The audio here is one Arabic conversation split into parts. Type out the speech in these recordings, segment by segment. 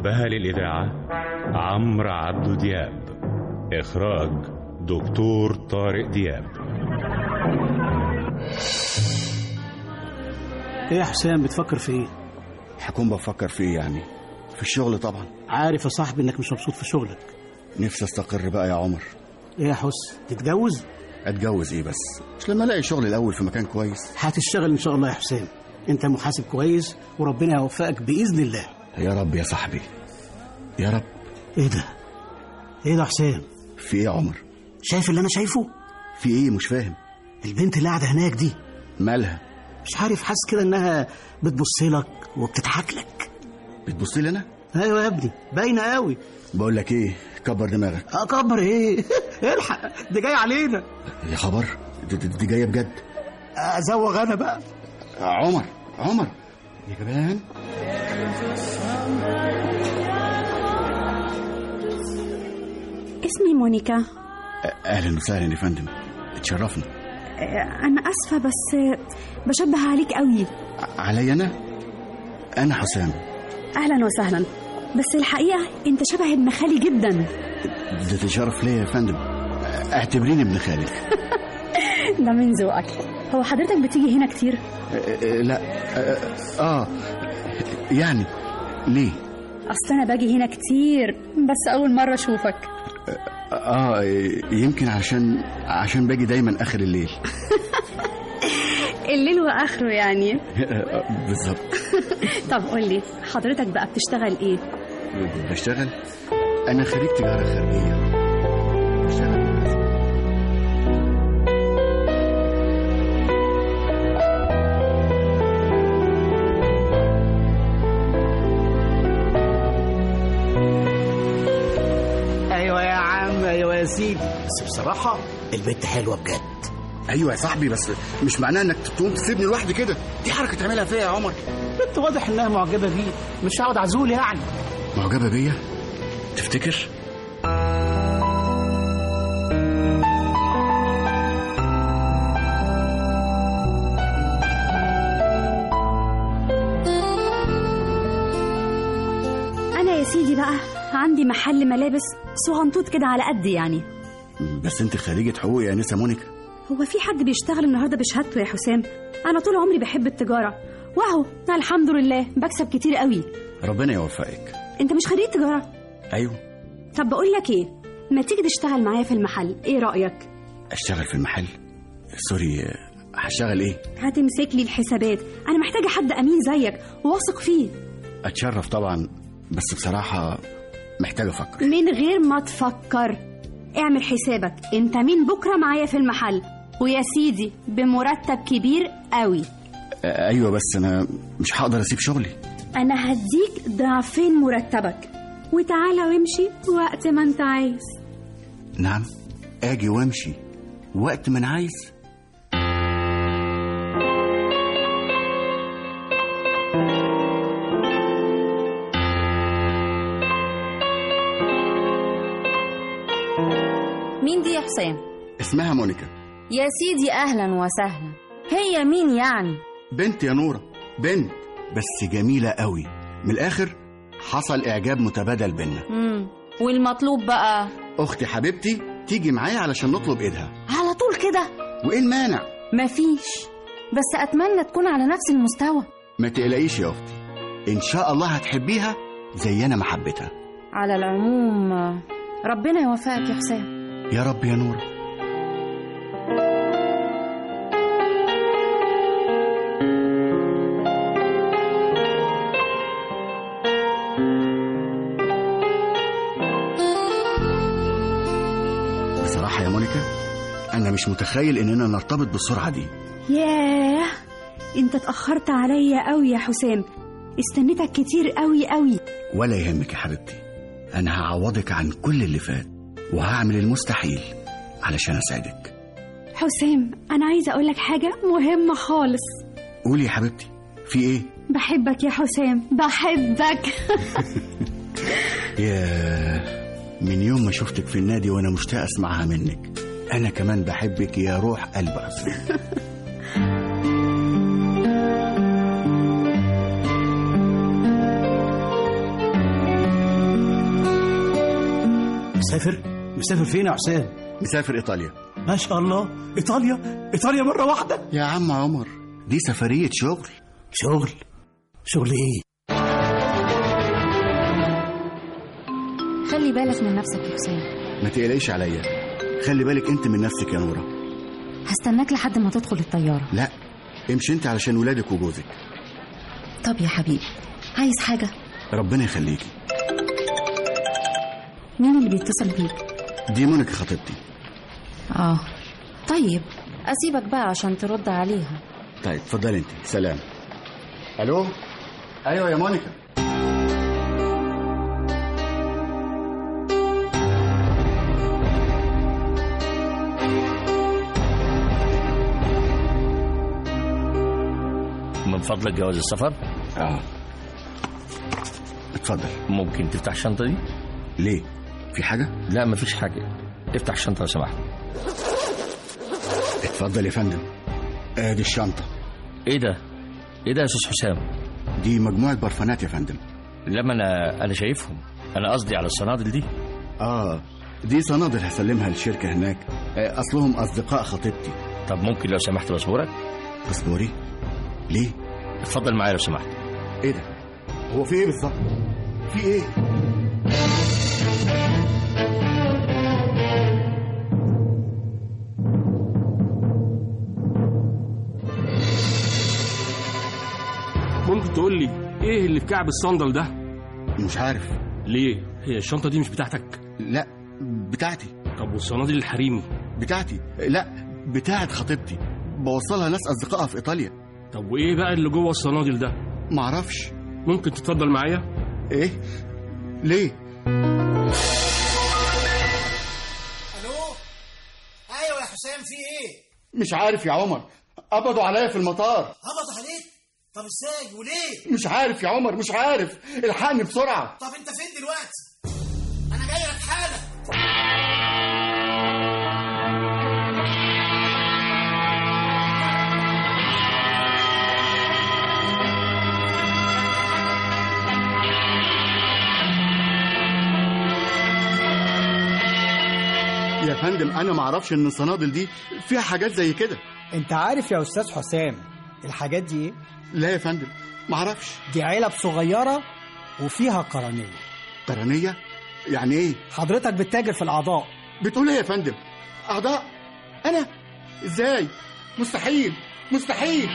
كتبها للإذاعة عمرو عبد دياب. إخراج دكتور طارق دياب. إيه يا حسام بتفكر في إيه؟ هكون بفكر فيه يعني؟ في الشغل طبعا. عارف يا صاحبي إنك مش مبسوط في شغلك. نفسي أستقر بقى يا عمر. إيه يا حس تتجوز؟ أتجوز إيه بس؟ مش لما ألاقي شغل الأول في مكان كويس. هتشتغل إن شاء الله يا حسام أنت محاسب كويس وربنا يوفقك بإذن الله. يا رب يا صاحبي. يا رب. إيه ده؟ إيه ده حسام في إيه يا عمر؟ شايف اللي أنا شايفه؟ في إيه؟ مش فاهم. البنت اللي قاعدة هناك دي. مالها؟ مش عارف حاسس كده إنها بتبص لك وبتضحك لك. بتبص لي أنا؟ أيوه يا ابني. باينة قوي بقول لك إيه؟ كبر دماغك. اكبر إيه؟ الحق. دي جاي علينا. يا خبر. دي, دي, دي جاية بجد. أزوغ أنا بقى. عمر عمر. يا جبان اسمي مونيكا. أهلا وسهلا يا فندم. اتشرفنا أنا أسفة بس بشبه عليك قوي. علي أنا؟ أنا حسام. أهلا وسهلا. بس الحقيقة أنت شبه ابن خالي جدا. ده تشرف ليا يا فندم. اعتبريني ابن خالك ده من ذوقك. هو حضرتك بتيجي هنا كتير؟ أه، أه، لا. أه، آه. يعني ليه؟ أصل أنا باجي هنا كتير بس أول مرة أشوفك. آه يمكن عشان عشان باجي دايما آخر الليل. الليل وآخره يعني. بالظبط. طب قولي حضرتك بقى بتشتغل إيه؟ بشتغل؟ أنا خريج تجارة خارجية. بشتغل بس بصراحة البنت حلوة بجد. أيوه يا صاحبي بس مش معناه إنك تقوم تسيبني لوحدي كده. دي حركة تعملها فيا يا عمر. البنت واضح إنها معجبة بيه. مش هقعد عزول يعني. معجبة بيا؟ تفتكر؟ أنا يا سيدي بقى عندي محل ملابس صغنطوط كده على قد يعني. بس انت خريجة حقوق يا انسه مونيكا. هو في حد بيشتغل النهارده بشهادته يا حسام؟ أنا طول عمري بحب التجارة. واهو الحمد لله بكسب كتير قوي. ربنا يوفقك. أنت مش خريج تجارة؟ أيوه. طب بقول لك إيه؟ ما تيجي تشتغل معايا في المحل إيه رأيك؟ أشتغل في المحل؟ سوري هشتغل إيه؟ هتمسك لي الحسابات. أنا محتاجة حد أمين زيك واثق فيه. أتشرف طبعا بس بصراحة محتاج أفكر. من غير ما تفكر. اعمل حسابك. انت مين بكرة معايا في المحل؟ ويا سيدي بمرتب كبير قوي. أيوه بس أنا مش هقدر أسيب شغلي. أنا هديك ضعفين مرتبك. وتعالى وامشي وقت ما أنت عايز. نعم آجي وامشي وقت ما أنا عايز. مين دي يا حسام؟ اسمها مونيكا. يا سيدي أهلا وسهلا. هي مين يعني؟ بنت يا نورة. بنت. بس جميلة قوي. من الآخر حصل إعجاب متبادل بينا. مم. والمطلوب بقى؟ أختي حبيبتي تيجي معايا علشان نطلب إيدها. على طول كده؟ وإيه المانع؟ مفيش. بس أتمنى تكون على نفس المستوى. ما تقلقيش يا أختي. إن شاء الله هتحبيها زي أنا ما حبيتها. على العموم ربنا يوفقك يا حسام. يا رب يا نورة بصراحة يا مونيكا أنا مش متخيل إننا نرتبط بالسرعة دي. ياه أنت اتأخرت عليا قوي يا حسام. استنيتك كتير قوي قوي ولا يهمك يا حبيبتي. أنا هعوضك عن كل اللي فات. وهعمل المستحيل علشان أساعدك. حسام أنا عايزة أقول لك حاجة مهمة خالص. قولي يا حبيبتي في إيه؟ بحبك يا حسام بحبك. يا من يوم ما شفتك في النادي وأنا مشتاق أسمعها منك أنا كمان بحبك يا روح قلب عصفور مسافر فين يا حسام مسافر إيطاليا. ما شاء الله. إيطاليا؟ إيطاليا مرة واحدة. يا عم عمر. دي سفرية شغل. شغل. شغل إيه؟ خلي بالك من نفسك يا حسام ما تقلقيش عليا. خلي بالك أنت من نفسك يا نورة. هستناك لحد ما تدخل الطيارة. لا. امشي أنت علشان ولادك وجوزك. طب يا حبيبي عايز حاجة؟ ربنا يخليكي. مين اللي بيتصل بيك؟ دي مونيكا خطيبتي. آه. طيب أسيبك بقى عشان ترد عليها. طيب اتفضلي أنت. سلام. ألو؟ أيوه يا مونيكا. من فضلك جواز السفر؟ آه. اتفضل. ممكن تفتح الشنطة دي ليه؟ في حاجة؟ لا مفيش حاجة. افتح الشنطة لو سمحت اتفضل يا فندم. ادي الشنطة. إيه ده؟ إيه ده يا أستاذ حسام؟ دي مجموعة برفانات يا فندم. لما أنا أنا شايفهم. أنا قصدي على الصنادل دي. آه دي صنادل هسلمها للشركة هناك. آه أصلهم أصدقاء خطيبتي. طب ممكن لو سمحت باسبورك؟ اصبري ليه؟ اتفضل معايا لو سمحت. إيه ده؟ هو في إيه بالظبط؟ في إيه؟ تقول لي إيه اللي في كعب الصندل ده؟ مش عارف. ليه؟ هي الشنطة دي مش بتاعتك؟ لا بتاعتي. طب والصنادل الحريمي؟ بتاعتي. لا بتاعت خطيبتي. بوصلها ناس أصدقائها في إيطاليا. طب وإيه بقى اللي جوه الصنادل ده؟ معرفش. ممكن تتفضل معايا؟ إيه؟ ليه؟ ألو؟ أيوه يا حسام في إيه؟ مش عارف يا عمر. قبضوا عليا في المطار. طب إزاي؟ وليه؟ مش عارف يا عمر مش عارف. الحقني بسرعة. طب أنت فين دلوقتي؟ أنا جاي لك حالا. يا فندم أنا ما أعرفش إن الصنادل دي فيها حاجات زي كده. أنت عارف يا أستاذ حسام الحاجات دي إيه؟ لا يا فندم ما أعرفش دي علب صغيره وفيها قرنية. قرنية؟ يعني إيه؟ حضرتك بتتاجر في الأعضاء. بتقول إيه يا فندم؟ أعضاء؟ أنا؟ إزاي؟ مستحيل مستحيل.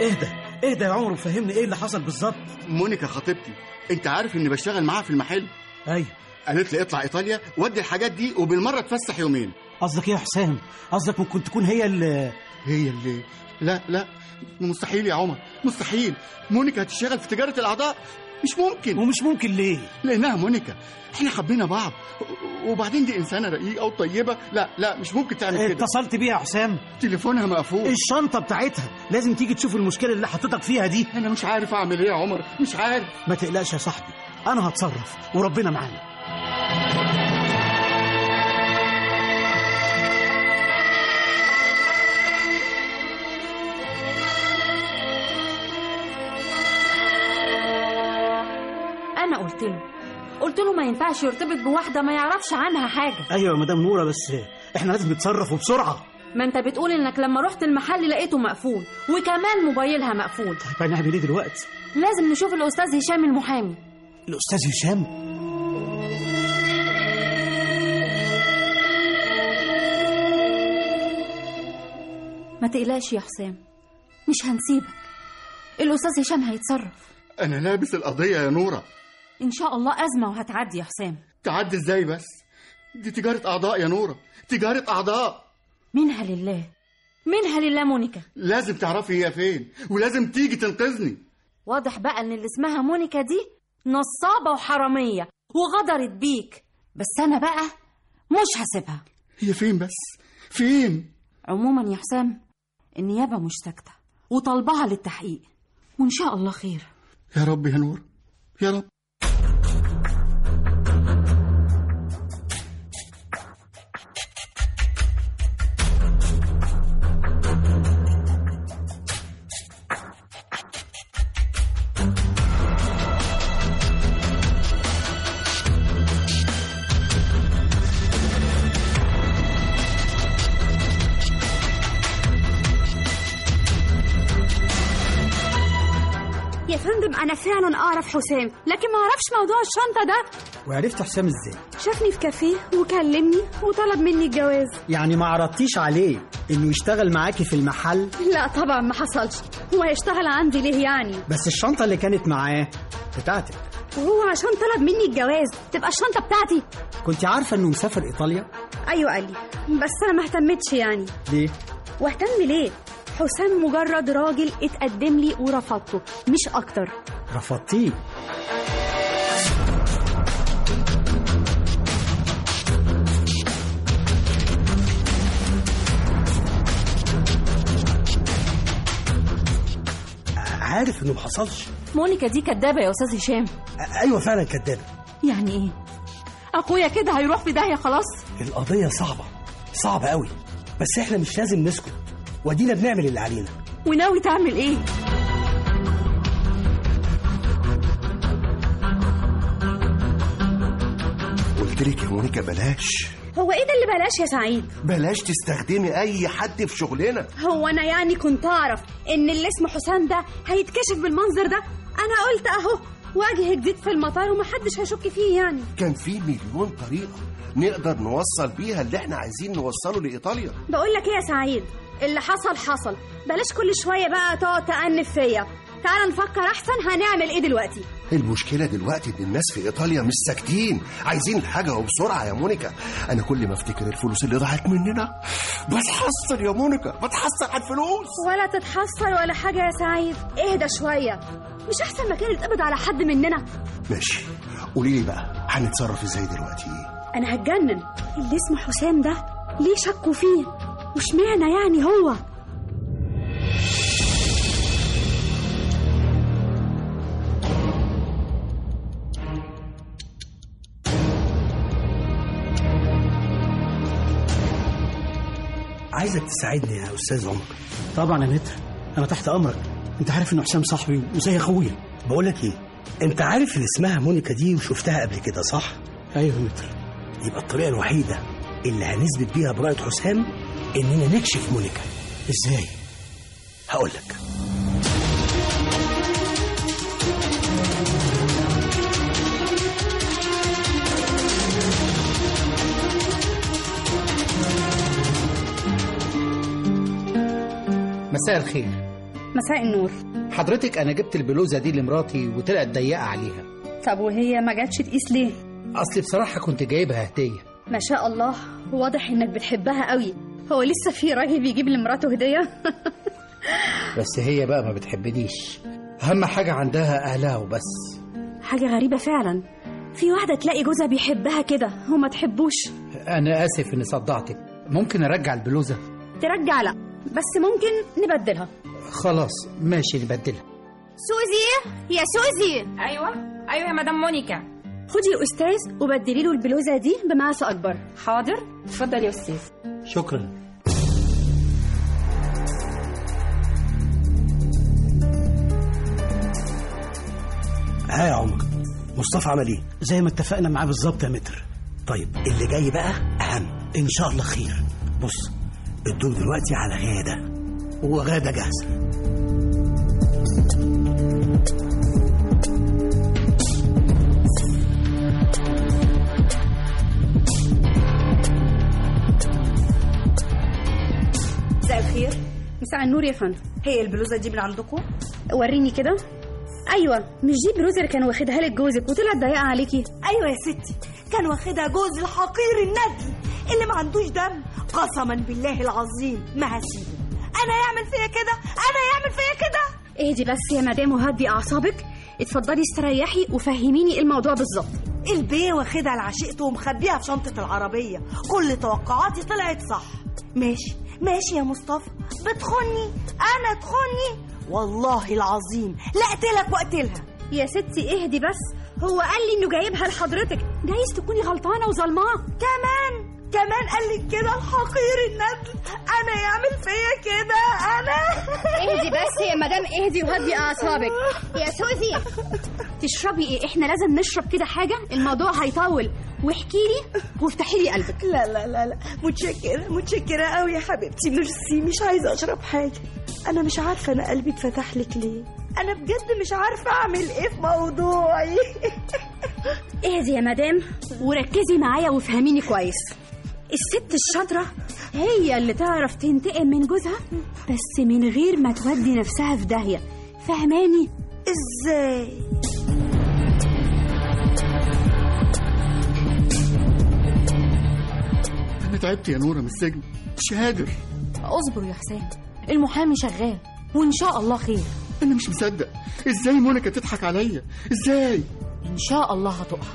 اهدى اهدى يا عمر؟ وفهمني إيه اللي حصل بالظبط؟ مونيكا خطيبتي أنت عارف إني بشتغل معاها في المحل؟ أيوه. قالت لي اطلع ايطاليا ودي الحاجات دي وبالمرة اتفسح يومين. قصدك إيه يا حسام؟ قصدك ممكن تكون هي اللي هي اللي؟ لا لا. مستحيل يا عمر مستحيل. مونيكا هتشتغل في تجارة الأعضاء؟ مش ممكن. ومش ممكن ليه؟ لأنها مونيكا. إحنا حبينا بعض. وبعدين دي إنسانة رقيقة وطيبة. لا لا مش ممكن تعمل كده. اتصلت بيها يا حسام. تليفونها مقفول. الشنطة بتاعتها. لازم تيجي تشوف المشكلة اللي حطيتك فيها دي. أنا مش عارف أعمل إيه يا عمر. مش عارف. ما تقلقش يا صاحبي. أنا هتصرف وربنا معانا. ما ينفعش يرتبط بواحدة ما يعرفش عنها حاجة. أيوه يا مدام نورة بس إحنا لازم نتصرف وبسرعة. ما أنت بتقول إنك لما رحت المحل لقيته مقفول وكمان موبايلها مقفول. طيب هنعمل إيه دلوقتي؟ لازم نشوف الأستاذ هشام المحامي. الأستاذ هشام؟ ما تقلقش يا حسام مش هنسيبك. الأستاذ هشام هيتصرف. أنا لابس القضية يا نورة. إن شاء الله أزمة وهتعدي يا حسام. تعدي إزاي بس؟ دي تجارة أعضاء يا نورة. تجارة أعضاء. منها لله. منها لله مونيكا. لازم تعرفي هي فين ولازم تيجي تنقذني. واضح بقى إن اللي اسمها مونيكا دي نصابة وحرامية وغدرت بيك. بس أنا بقى مش هسيبها. هي فين بس؟ فين؟ عموما يا حسام النيابة مش ساكته وطالبها للتحقيق. وإن شاء الله خير. يا رب يا نور يا رب. يا فندم أنا فعلا أعرف حسام لكن ما أعرفش موضوع الشنطة ده. وعرفت حسام إزاي؟ شافني في كافيه وكلمني وطلب مني الجواز. يعني ما عرضتيش عليه إنه يشتغل معاكي في المحل؟ لا طبعا ما حصلش هو هيشتغل عندي ليه يعني؟ بس الشنطة اللي كانت معاه بتاعتك. وهو عشان طلب مني الجواز تبقى الشنطة بتاعتي. كنت عارفة إنه مسافر إيطاليا؟ أيوه قال لي بس أنا ما اهتمتش يعني. ليه؟ واهتم ليه؟ حسام مجرد راجل اتقدم لي ورفضته مش أكتر. رفضتيه. عارف إنه ما حصلش؟ مونيكا دي كدابة يا أستاذ هشام. أيوه فعلا كدابة. يعني إيه؟ أخويا كده هيروح في داهية خلاص؟ القضية صعبة صعبة قوي بس إحنا مش لازم نسكت. ودينا بنعمل اللي علينا. وناوي تعمل إيه؟ قلت لك يا مونيكا بلاش. هو إيه ده اللي بلاش يا سعيد؟ بلاش تستخدمي أي حد في شغلنا. هو أنا يعني كنت أعرف إن اللي اسمه حسام ده هيتكشف بالمنظر ده؟ أنا قلت أهو وجه جديد في المطار ومحدش هيشك فيه يعني. كان في مليون طريقة نقدر نوصل بيها اللي إحنا عايزين نوصله لإيطاليا. بقول لك إيه يا سعيد؟ اللي حصل حصل. بلاش كل شوية بقى تقعد تأنف فيا. تعال نفكر أحسن هنعمل إيه دلوقتي؟ المشكلة دلوقتي إن الناس في إيطاليا مش ساكتين؟ عايزين الحاجة وبسرعة يا مونيكا. أنا كل ما أفتكر الفلوس اللي ضاعت مننا بتحسر يا مونيكا. بتحسر على الفلوس. ولا تتحسر ولا حاجة يا سعيد. اهدى شوية. مش أحسن مكان يتقبض على حد مننا؟ ماشي. قولي لي بقى هنتصرف إزاي دلوقتي؟ أنا هتجنن. اللي اسمه حسام ده ليه شكوا فيه؟ واشمعنى يعني هو؟ عايزك تساعدني يا أستاذ عمر. طبعا يا متر أنا تحت أمرك. أنت عارف ان حسام صاحبي وزي أخويا. بقول لك إيه أنت عارف اللي اسمها مونيكا دي وشفتها قبل كده صح؟ أيوه يا متر يبقى الطريقة الوحيدة اللي هنثبت بيها براءه حسام إننا نكشف مونيكا إزاي؟ هقول لك. مساء الخير. مساء النور. حضرتك أنا جبت البلوزة دي لمراتي وطلعت ضيقة عليها. طب وهي ما جاتش تقيس ليه؟ اصلي بصراحة كنت جايبها هدية. ما شاء الله واضح إنك بتحبها قوي. هو لسه في راجل بيجيب لمراته هدية؟ بس هي بقى ما بتحبنيش. أهم حاجة عندها أهلها وبس. حاجة غريبة فعلا. في واحدة تلاقي جوزها بيحبها كده وما تحبوش. أنا آسف إني صدعتك. ممكن أرجع البلوزة؟ ترجع لا. بس ممكن نبدلها. خلاص ماشي نبدلها. سوزي؟ يا سوزي! أيوه. أيوه يا مدام مونيكا. خدي يا أستاذ وبدلي له البلوزة دي بمقاس أكبر. حاضر؟ اتفضل يا أستاذ. شكرا. ها يا عمر مصطفى عمل إيه؟ زي ما اتفقنا معاه بالظبط يا متر. طيب اللي جاي بقى أهم. إن شاء الله خير. بص الدور دلوقتي على غادة. وغادة جاهزة. النور يا فندم. هي البلوزة دي من عندكم؟ وريني كده. أيوه مش دي بلوزة اللي كان واخدها لك جوزك وطلعت ضيقة عليكي؟ أيوه يا ستي كان واخدها جوز الحقير الندل اللي ما عندوش دم. قسما بالله العظيم ما هسيبه. أنا يعمل فيا كده؟ أنا يعمل فيا كده؟ اهدي بس يا مدام وهدي أعصابك. اتفضلي استريحي وفهميني إيه الموضوع بالظبط. البيه واخدها لعشيقته ومخبيها في شنطة العربية. كل توقعاتي طلعت صح. ماشي. ماشي يا مصطفى. بتخني؟ أنا تخني؟ والله العظيم. لا أقتلك وأقتلها يا ستي اهدي بس. هو قال لي إنه جايبها لحضرتك. جايز تكوني غلطانة وظلماه كمان. كمان قال لي كده الحقير الندل أنا يعمل فيا كده. أنا. اهدي بس يا مدام اهدي وهدي أعصابك. يا سوزي. تشربي إيه؟ إحنا لازم نشرب كده حاجة. الموضوع هيطول. واحكي لي وافتحي لي قلبك. لا لا لا لا. متشكرة متشكرة قوي يا حبيبتي. ميرسي مش عايزة أشرب حاجة. أنا مش عارفة أنا قلبي اتفتح لك ليه. أنا بجد مش عارفة أعمل إيه في موضوعي. اهدي يا مدام وركزي معايا وافهميني كويس. الست الشاطرة هي اللي تعرف تنتقم من جوزها بس من غير ما تودي نفسها في داهية. فهماني؟ إزاي؟ أنا تعبت يا نورة من السجن. مش قادر. اصبر يا حسام المحامي شغال وإن شاء الله خير. أنا مش مصدق. إزاي مونيكا تضحك عليا؟ إزاي؟ إن شاء الله هتقع.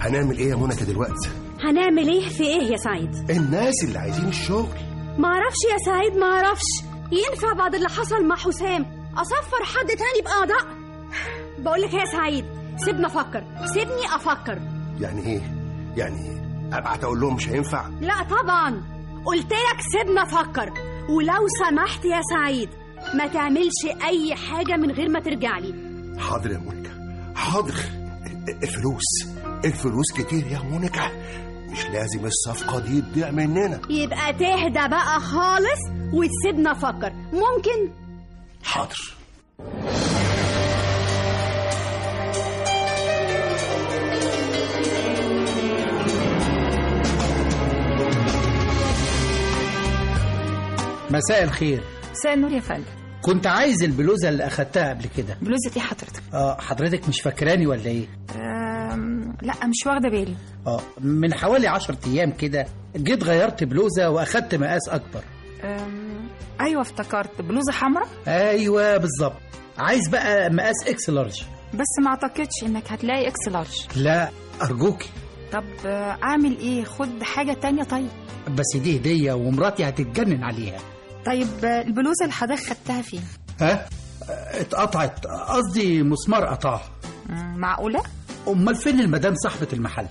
هنعمل إيه يا مونيكا دلوقتي؟ هنعمل إيه؟ في إيه يا سعيد؟ الناس اللي عايزين الشغل. معرفش يا سعيد معرفش. ينفع بعد اللي حصل مع حسام؟ أصفر حد تاني بأعضاء؟ بقولك يا سعيد سيبني أفكر سيبني أفكر. يعني إيه؟ يعني أبعت أقول لهم مش هينفع؟ لا طبعا. قلت لك سيبني أفكر. ولو سمحت يا سعيد ما تعملش أي حاجة من غير ما ترجع لي. حاضر يا مونيكا. حاضر. الفلوس. الفلوس كتير يا مونيكا. مش لازم الصفقة دي تضيع مننا. يبقى تهدى بقى خالص وتسيبنا أفكر. ممكن حاضر. مساء الخير. مساء النور يا فندم. كنت عايز البلوزة اللي أخدتها قبل كده. بلوزة إيه حضرتك؟ آه حضرتك مش فاكراني ولا إيه؟ أم... لا مش واخدة بالي. آه من حوالي عشرة أيام كده جيت غيرت بلوزة وأخدت مقاس أكبر. أم... أيوه افتكرت بلوزة حمراء؟ أيوه بالظبط عايز بقى مقاس XL بس ما أعتقدش إنك هتلاقي XL لا أرجوكي. طب آه، أعمل إيه؟ خد حاجة تانية طيب. بس دي هدية ومراتي هتتجنن عليها. طيب آه، البلوزة اللي حضرتك خدتها فين؟ ها؟ اتقطعت. قصدي مسمار قطعها. مم، معقولة؟ أمال فين المدام صاحبة المحل؟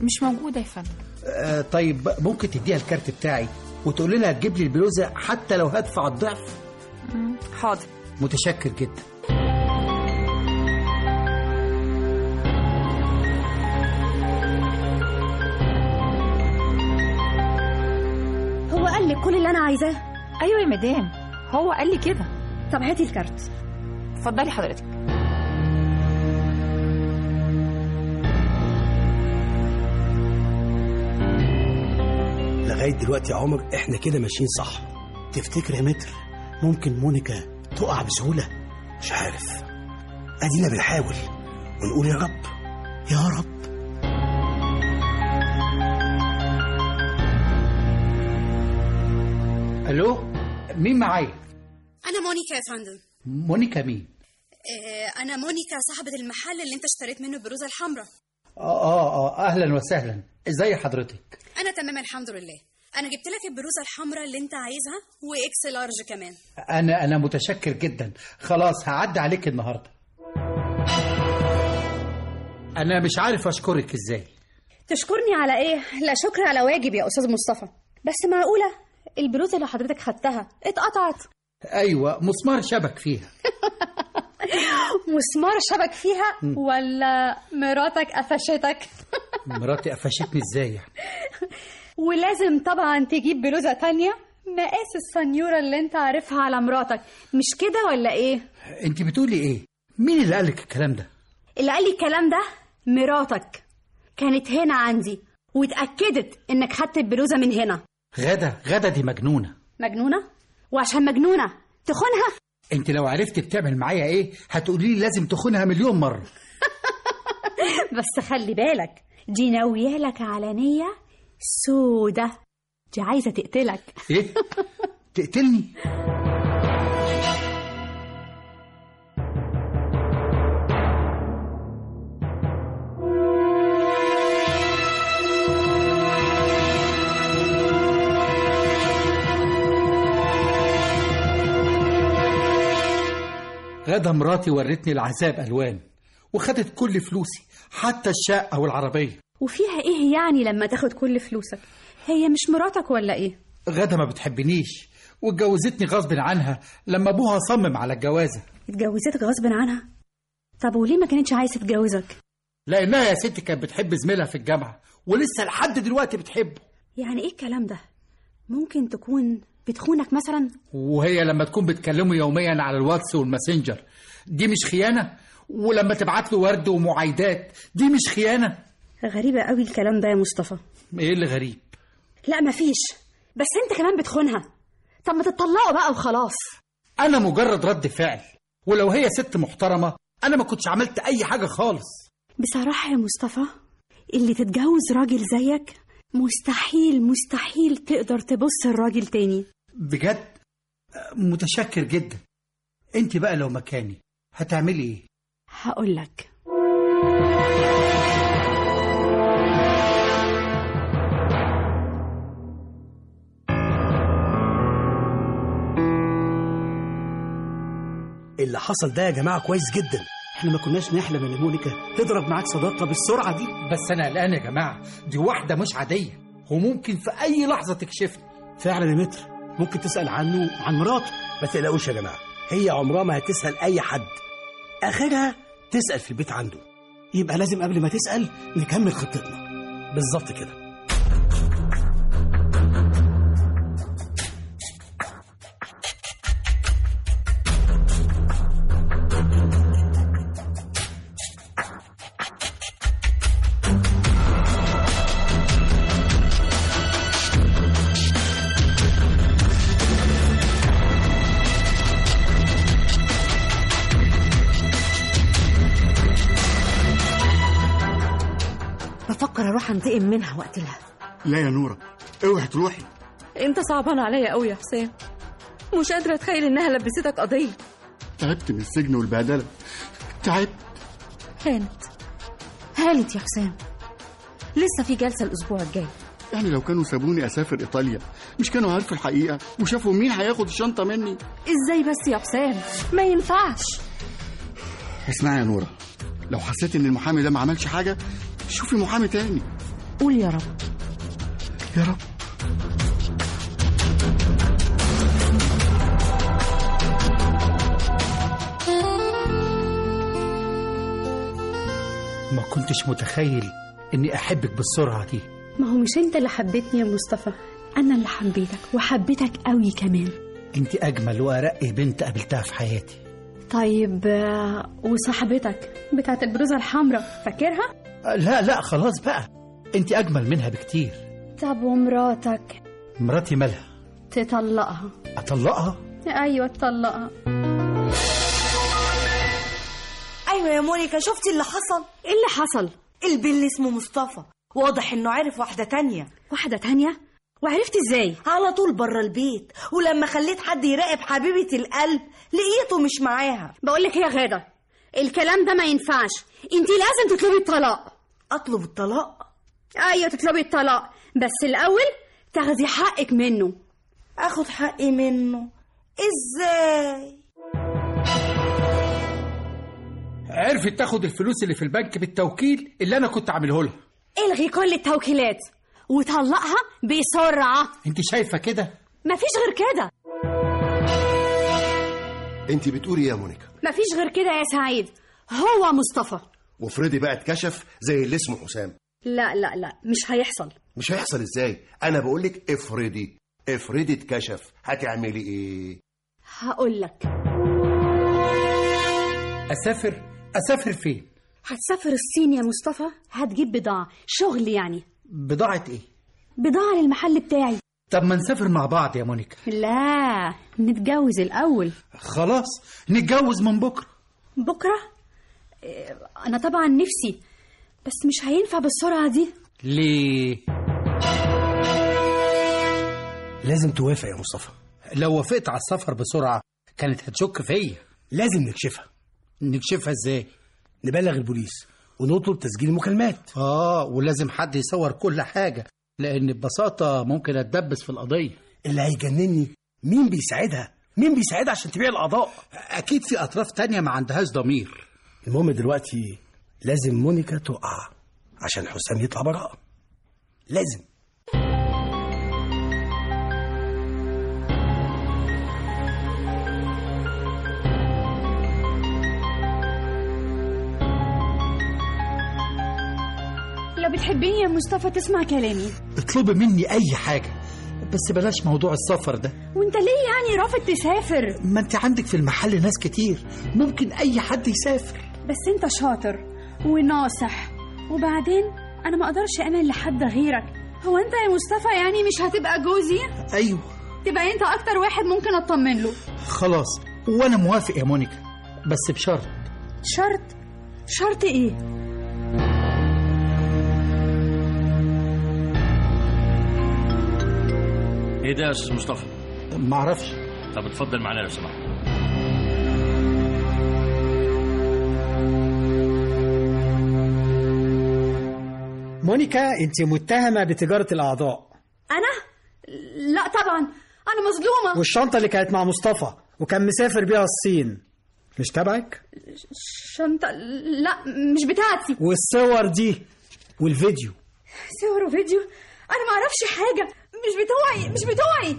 مش موجودة يا فندم. آه طيب ممكن تديها الكارت بتاعي؟ وتقول لها تجيب لي البلوزة حتى لو هدفع الضعف؟ حاضر. متشكر جدا. هو قال لي كل اللي أنا عايزاه. أيوه يا مدام هو قال لي كده. طب هاتي الكارت. اتفضلي حضرتك. لغاية دلوقتي يا عمر إحنا كده ماشيين صح. تفتكر يا متر ممكن مونيكا تقع بسهولة؟ مش عارف. أدينا بنحاول ونقول يا رب يا رب. ألو مين معايا؟ أنا مونيكا يا فندم. مونيكا مين؟ آه، أنا مونيكا صاحبة المحل اللي أنت اشتريت منه البلوزة الحمراء. آه آه آه أهلا وسهلا. ازي حضرتك؟ أنا تمام الحمد لله. أنا جبت لك البلوزة الحمراء اللي أنت عايزها و XL كمان. أنا أنا متشكر جدا. خلاص هعدي عليك النهارده. أنا مش عارف أشكرك إزاي. تشكرني على إيه؟ لا شكر على واجب يا أستاذ مصطفى. بس معقولة؟ البروزه اللي حضرتك خدتها اتقطعت. أيوه مسمار شبك فيها. مسمار شبك فيها؟ ولا مراتك قفشتك؟ مراتي قفشتني إزاي يعني؟ ولازم طبعا تجيب بلوزة تانية. مقاس السنيوره اللي انت عارفها على مراتك مش كده ولا إيه؟ انت بتقولي إيه؟ مين اللي قالك الكلام ده؟ اللي قال لي الكلام ده مراتك. كانت هنا عندي واتأكدت انك خدت البلوزة من هنا. غدا غدا دي مجنونة. مجنونة؟ وعشان مجنونة. تخونها. انت لو عرفت بتعمل معايا إيه هتقولي لي لازم تخونها مليون مرة. بس خلي بالك دي ناويالك على نية سودة دي عايزة تقتلك إيه؟ تقتلني؟ غدا مراتي ورتني العذاب ألوان وخدت كل فلوسي حتى الشقة والعربية وفيها إيه يعني لما تاخد كل فلوسك؟ هي مش مراتك ولا إيه؟ غدا ما بتحبنيش واتجوزتني غصب عنها لما أبوها صمم على الجوازة. اتجوزتك غصب عنها؟ طب وليه ما كانتش عايزة تتجوزك؟ لأنها يا ستي كانت بتحب زميلها في الجامعة ولسه لحد دلوقتي بتحبه. يعني إيه الكلام ده؟ ممكن تكون بتخونك مثلا؟ وهي لما تكون بتكلمه يوميا على الواتس والماسنجر دي مش خيانة؟ ولما تبعت له ورد ومعايدات دي مش خيانة؟ غريبة قوي الكلام ده يا مصطفى. إيه اللي غريب؟ لا مفيش بس أنت كمان بتخونها. طب ما تطلقوا بقى وخلاص. أنا مجرد رد فعل. ولو هي ست محترمة أنا ما كنتش عملت أي حاجة خالص. بصراحة يا مصطفى اللي تتجوز راجل زيك مستحيل مستحيل تقدر تبص الراجل تاني. بجد؟ متشكر جدا. أنت بقى لو مكاني هتعملي إيه؟ هقول اللي حصل ده يا جماعة كويس جدا. إحنا ما كناش نحلم إن مونيكا تضرب معاك صداقة بالسرعة دي. بس أنا قلقان يا جماعة. دي واحدة مش عادية. وممكن في أي لحظة تكشفني. فعلا يا متر. ممكن تسأل عنه عن مراته. ما تقلقوش يا جماعة. هي عمرها ما هتسأل أي حد. آخرها تسأل في البيت عنده. يبقى لازم قبل ما تسأل نكمل خطتنا. بالظبط كده. بفكر أروح أنتقم منها واقتلها لا يا نورة أوعي تروحي. أنت صعبان عليا قوي يا حسام مش قادرة أتخيل إنها لبستك قضية. تعبت من السجن والبهدلة. تعبت. هانت هانت يا حسام لسه في جلسة الأسبوع الجاي. يعني لو كانوا سابوني أسافر إيطاليا مش كانوا عارفوا الحقيقة؟ وشافوا مين هياخد الشنطة مني؟ إزاي بس يا حسام ما ينفعش. اسمعي يا نورة لو حسيت إن المحامي ده ما عملش حاجة شوفي محامي تاني. قول يا رب. يا رب. ما كنتش متخيل إني أحبك بالسرعة دي. ما هو مش أنت اللي حبيتني يا مصطفى؟ أنا اللي حبيتك وحبيتك قوي كمان. أنت أجمل وارق بنت قابلتها في حياتي. طيب آه، وصاحبتك بتاعت البلوزه الحمراء فاكرها؟ لا لا خلاص بقى. انت أجمل منها بكتير. طب ومراتك؟ مراتي مالها؟ تطلقها. أطلقها؟ أيوه تطلقها. أيوه يا مونيكا شفتي اللي حصل؟ إيه اللي حصل؟ البل اسمه مصطفى. واضح إنه عرف واحدة تانية. واحدة تانية؟ وعرفت إزاي؟ على طول بره البيت. ولما خليت حد يراقب حبيبة القلب لقيته مش معاها. بقول لك إيه يا غادة. الكلام ده ما ينفعش. انت لازم تطلبي الطلاق. أطلب الطلاق؟ أيوه تطلبي الطلاق. بس الأول تاخدي حقك منه. آخد حقي منه. إزاي؟ عرفت تاخد الفلوس اللي في البنك بالتوكيل اللي أنا كنت عامله لها. إلغي كل التوكيلات وطلقها بسرعة انت شايفة كده؟ مفيش غير كده. انت بتقولي إيه يا مونيكا؟ مفيش غير كده يا سعيد. هو مصطفى. وفريدي بقى اتكشف زي اللي اسمه حسام. لا لا لا مش هيحصل. مش هيحصل إزاي؟ أنا بقول لك افرضي افرضي اتكشف. هتعملي إيه؟ هقول لك. أسافر؟ أسافر فين؟ هتسافر الصين يا مصطفى؟ هتجيب بضاعة. شغل يعني. بضاعة إيه؟ بضاعة للمحل بتاعي. طب ما نسافر مع بعض يا مونيكا. لا نتجوز الأول. خلاص نتجوز من بكرة. بكرة؟ إيه، أنا طبعا نفسي بس مش هينفع بالسرعة دي. ليه؟ لازم توافق يا مصطفى. لو وافقت على السفر بسرعة كانت هتشك فيا. لازم نكشفها. نكشفها إزاي؟ نبلغ البوليس ونطلب تسجيل مكالمات آه ولازم حد يصور كل حاجة. لأن ببساطة ممكن أتدبس في القضية. اللي هيجنني؟ مين بيساعدها؟ مين بيساعدها عشان تبيع الأعضاء؟ أكيد في أطراف تانية ما عندهاش ضمير. المهم دلوقتي لازم مونيكا تقع عشان حسام يطلع براءة. لازم. لو بتحبيني يا مصطفى؟ تسمع كلامي. اطلبي مني أي حاجة. بس بلاش موضوع السفر ده. وانت ليه يعني رافض تسافر؟ ما انت عندك في المحل ناس كتير. ممكن أي حد يسافر. بس انت شاطر وناصح. وبعدين أنا ما أقدرش أمان لحد غيرك. هو انت يا مصطفى يعني مش هتبقى جوزي؟ أيوه. تبقى انت أكتر واحد ممكن أطمن له. خلاص. وأنا موافق يا مونيكا. بس بشرط. شرط؟ شرط إيه؟ إيه ده يا أستاذ مصطفى؟ معرفش طب اتفضل معانا لو سمحت. مونيكا أنت متهمة بتجارة الأعضاء. أنا؟ لا طبعا. أنا مظلومة. والشنطة اللي كانت مع مصطفى وكان مسافر بيها الصين. مش تبعك؟ شنطة؟ لا مش بتاعتي. والصور دي والفيديو. صور وفيديو؟ أنا ما أعرفش حاجة. مش بتوعي مش بتوعي.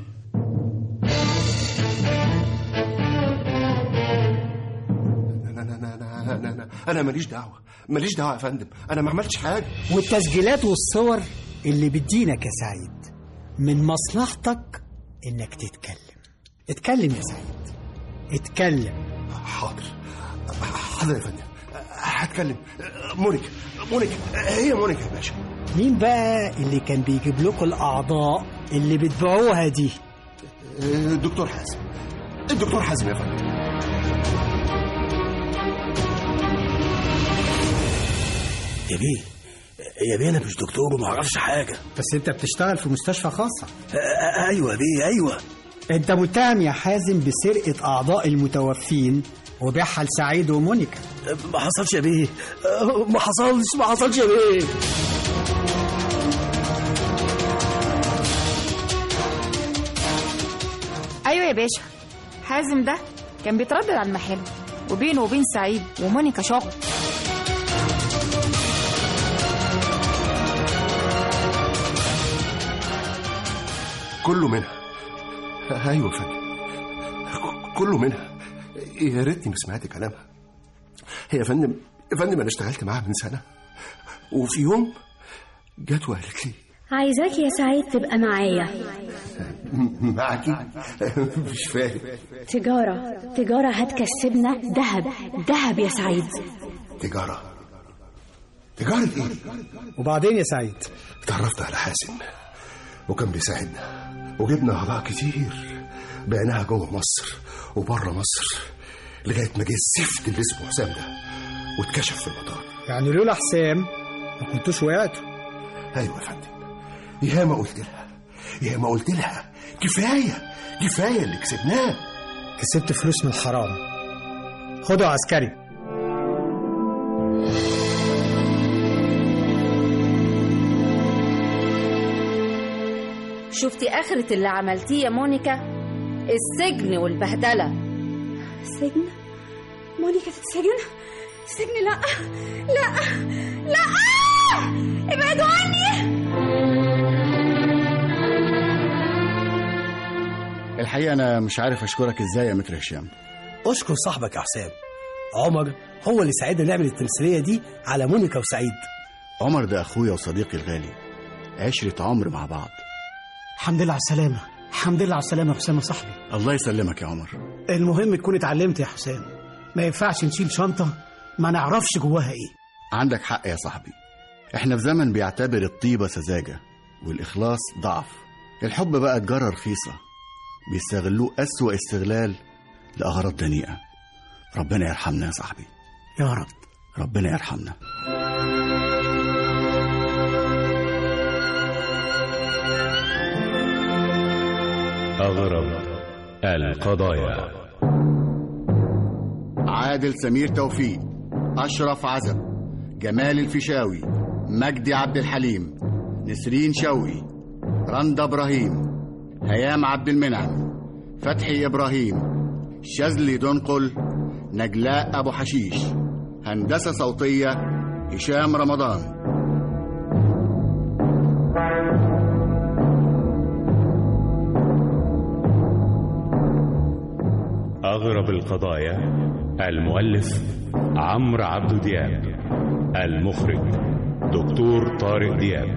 أنا أنا أنا أنا أنا, أنا, أنا ماليش دعوة ماليش دعوة يا فندم. أنا ما عملتش حاجة. والتسجيلات والصور اللي بتدينك يا سعيد من مصلحتك إنك تتكلم. اتكلم يا سعيد. اتكلم. حاضر. حاضر يا فندم. هتكلم. مونيكا مونيكا هي مونيكا يا باشا. مين بقى اللي كان بيجيب لكم الأعضاء اللي بتبيعوها دي؟ الدكتور حازم. الدكتور حازم يا فندم. يا بيه يا بيه أنا مش دكتور وما أعرفش حاجة. بس أنت بتشتغل في مستشفى خاصة. أيوه يا بيه أيوه. أنت متهم يا حازم بسرقة أعضاء المتوفين وبيعها لسعيد ومونيكا. ما حصلش يا بيه. ما حصلش ما حصلش يا بيه. أيوه يا باشا. حازم ده كان بيتردد على المحل وبينه وبين سعيد ومونيكا شغل. كله منها. أيوه يا فندم. كله منها. يا ريتني ما سمعت كلامها. هي يا فندم يا فندم أنا اشتغلت معاها من سنة. وفي يوم جت وقالت لي عايزاك يا سعيد تبقى معايا. معاكي؟ مش فاهم. تجارة تجارة هتكسبنا ذهب. ذهب يا سعيد. تجارة. تجارة إيه؟ وبعدين يا سعيد؟ اتعرفت على حازم وكان بيساعدنا وجبنا أعضاء كتير. بعناها جوه مصر وبره مصر. لغاية ما جه الزفت اللي اسمه حسام ده واتكشف في المطار. يعني لولا حسام ما كنتوش وقعتوا. أيوه يا فندم. يا ما قلت لها. يا ما قلت لها. كفاية. كفاية اللي كسبناه. كسبت فلوس من الحرام. خدوا عسكري. شفتي آخرة اللي عملتيه يا مونيكا؟ السجن والبهدلة. سجن؟ مونيكا تتسجن سجن لا. لا. لا. ابعدوا عني. الحقيقة أنا مش عارف أشكرك إزاي يا متر هشام. أشكر صاحبك يا حسام عمر هو اللي ساعدنا نعمل التمثيليه دي على مونيكا وسعيد. عمر ده أخويا وصديقي الغالي. عشرة عمر مع بعض. الحمد لله على السلامة. الحمد لله على السلامة يا حسام يا صاحبي. الله يسلمك يا عمر. المهم تكون اتعلمت يا حسام. ما ينفعش نشيل شنطة ما نعرفش جواها إيه. عندك حق يا صاحبي. إحنا في زمن بيعتبر الطيبة سذاجة والإخلاص ضعف. الحب بقى تجارة رخيصة بيستغلوه أسوأ استغلال لأغراض دنيئة. ربنا يرحمنا يا صاحبي. يا رب. ربنا يرحمنا. أغرب القضايا. عادل سمير توفيق أشرف عزب جمال الفيشاوي مجدي عبد الحليم نسرين شوقي رندا إبراهيم هيام عبد المنعم فتحي إبراهيم شاذلي دنقل نجلاء أبو حشيش هندسة صوتية هشام رمضان. أغرب القضايا المؤلف عمرو عبد دياب المخرج دكتور طارق دياب.